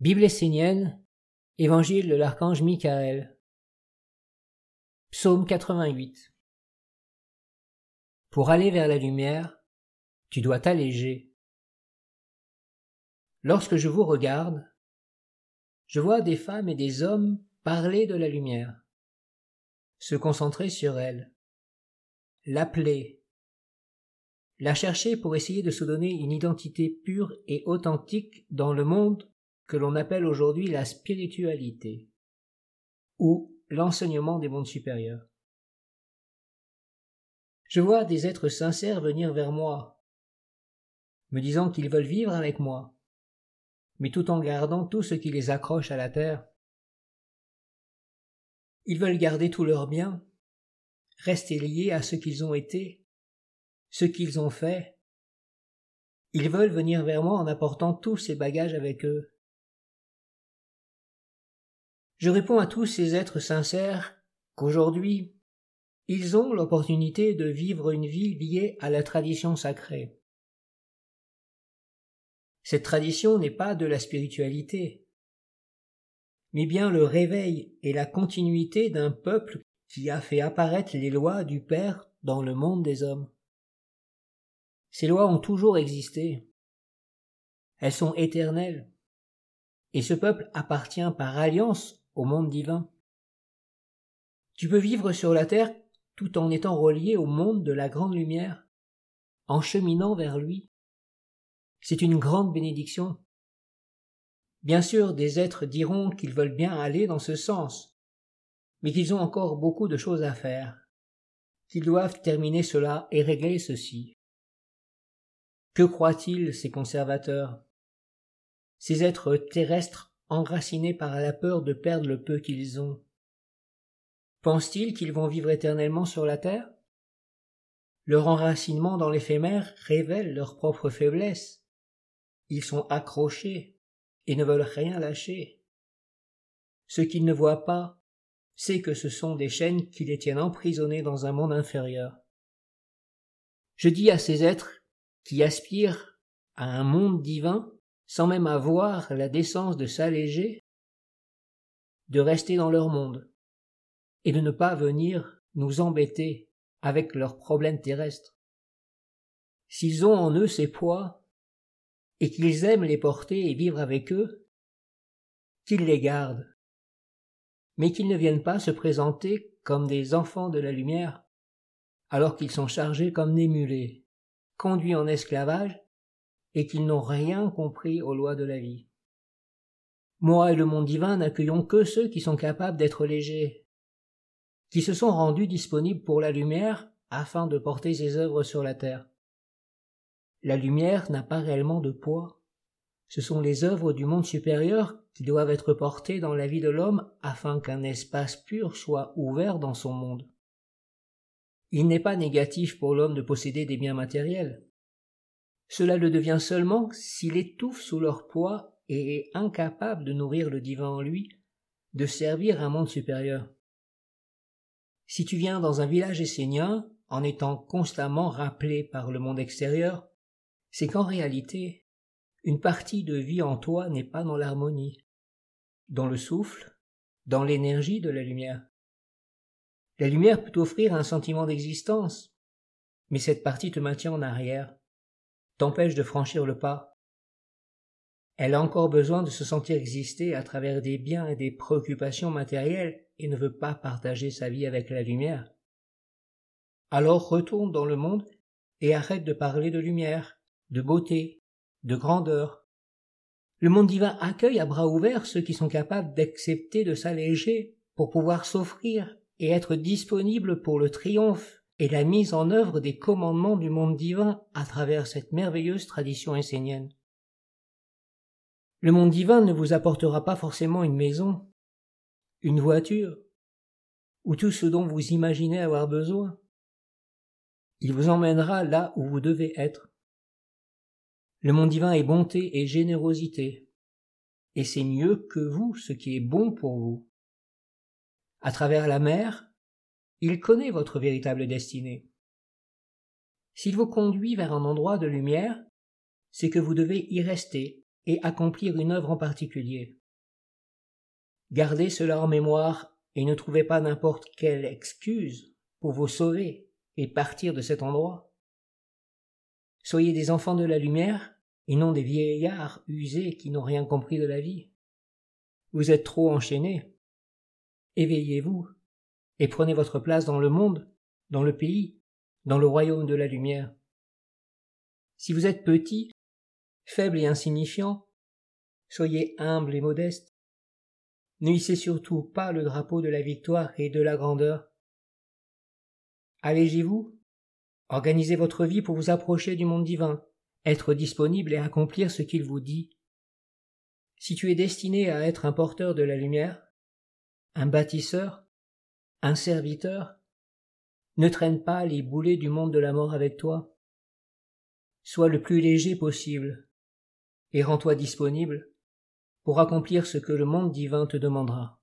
Bible essénienne, Évangile de l'archange Michael. Psaume 88. Pour aller vers la lumière, tu dois t'alléger. Lorsque je vous regarde, je vois des femmes et des hommes parler de la lumière, se concentrer sur elle, l'appeler, la chercher pour essayer de se donner une identité pure et authentique dans le monde que l'on appelle aujourd'hui la spiritualité ou l'enseignement des mondes supérieurs. Je vois des êtres sincères venir vers moi, me disant qu'ils veulent vivre avec moi, mais tout en gardant tout ce qui les accroche à la terre. Ils veulent garder tous leurs biens, rester liés à ce qu'ils ont été, ce qu'ils ont fait. Ils veulent venir vers moi en apportant tous ces bagages avec eux. Je réponds à tous ces êtres sincères qu'aujourd'hui, ils ont l'opportunité de vivre une vie liée à la tradition sacrée. Cette tradition n'est pas de la spiritualité, mais bien le réveil et la continuité d'un peuple qui a fait apparaître les lois du Père dans le monde des hommes. Ces lois ont toujours existé. Elles sont éternelles. Et ce peuple appartient par alliance au monde divin. Tu peux vivre sur la terre tout en étant relié au monde de la grande lumière, en cheminant vers lui. C'est une grande bénédiction. Bien sûr, des êtres diront qu'ils veulent bien aller dans ce sens, mais qu'ils ont encore beaucoup de choses à faire, qu'ils doivent terminer cela et régler ceci. Que croient-ils ces conservateurs? Ces êtres terrestres enracinés par la peur de perdre le peu qu'ils ont. Pensent-ils qu'ils vont vivre éternellement sur la terre? Leur enracinement dans l'éphémère révèle leur propre faiblesse. Ils sont accrochés et ne veulent rien lâcher. Ce qu'ils ne voient pas, c'est que ce sont des chaînes qui les tiennent emprisonnés dans un monde inférieur. Je dis à ces êtres qui aspirent à un monde divin sans même avoir la décence de s'alléger, de rester dans leur monde, et de ne pas venir nous embêter avec leurs problèmes terrestres. S'ils ont en eux ces poids, et qu'ils aiment les porter et vivre avec eux, qu'ils les gardent, mais qu'ils ne viennent pas se présenter comme des enfants de la lumière, alors qu'ils sont chargés comme des mulets, conduits en esclavage et qu'ils n'ont rien compris aux lois de la vie. Moi et le monde divin n'accueillons que ceux qui sont capables d'être légers, qui se sont rendus disponibles pour la lumière afin de porter ses œuvres sur la terre. La lumière n'a pas réellement de poids. Ce sont les œuvres du monde supérieur qui doivent être portées dans la vie de l'homme afin qu'un espace pur soit ouvert dans son monde. Il n'est pas négatif pour l'homme de posséder des biens matériels. Cela le devient seulement s'il étouffe sous leur poids et est incapable de nourrir le divin en lui, de servir un monde supérieur. Si tu viens dans un village essénien en étant constamment rappelé par le monde extérieur, c'est qu'en réalité, une partie de vie en toi n'est pas dans l'harmonie, dans le souffle, dans l'énergie de la lumière. La lumière peut offrir un sentiment d'existence, mais cette partie te maintient en arrière, t'empêche de franchir le pas. Elle a encore besoin de se sentir exister à travers des biens et des préoccupations matérielles et ne veut pas partager sa vie avec la lumière. Alors retourne dans le monde et arrête de parler de lumière, de beauté, de grandeur. Le monde divin accueille à bras ouverts ceux qui sont capables d'accepter de s'alléger pour pouvoir s'offrir et être disponibles pour le triomphe et la mise en œuvre des commandements du monde divin à travers cette merveilleuse tradition essénienne. Le monde divin ne vous apportera pas forcément une maison, une voiture, ou tout ce dont vous imaginez avoir besoin. Il vous emmènera là où vous devez être. Le monde divin est bonté et générosité, et c'est mieux que vous ce qui est bon pour vous. À travers la mer, il connaît votre véritable destinée. S'il vous conduit vers un endroit de lumière, c'est que vous devez y rester et accomplir une œuvre en particulier. Gardez cela en mémoire et ne trouvez pas n'importe quelle excuse pour vous sauver et partir de cet endroit. Soyez des enfants de la lumière et non des vieillards usés qui n'ont rien compris de la vie. Vous êtes trop enchaînés. Éveillez-vous et prenez votre place dans le monde, dans le pays, dans le royaume de la lumière. Si vous êtes petit, faible et insignifiant, soyez humble et modeste. Ne hissez surtout pas le drapeau de la victoire et de la grandeur. Allégez-vous, organisez votre vie pour vous approcher du monde divin, être disponible et accomplir ce qu'il vous dit. Si tu es destiné à être un porteur de la lumière, un bâtisseur, un serviteur, ne traîne pas les boulets du monde de la mort avec toi? Sois le plus léger possible et rends-toi disponible pour accomplir ce que le monde divin te demandera.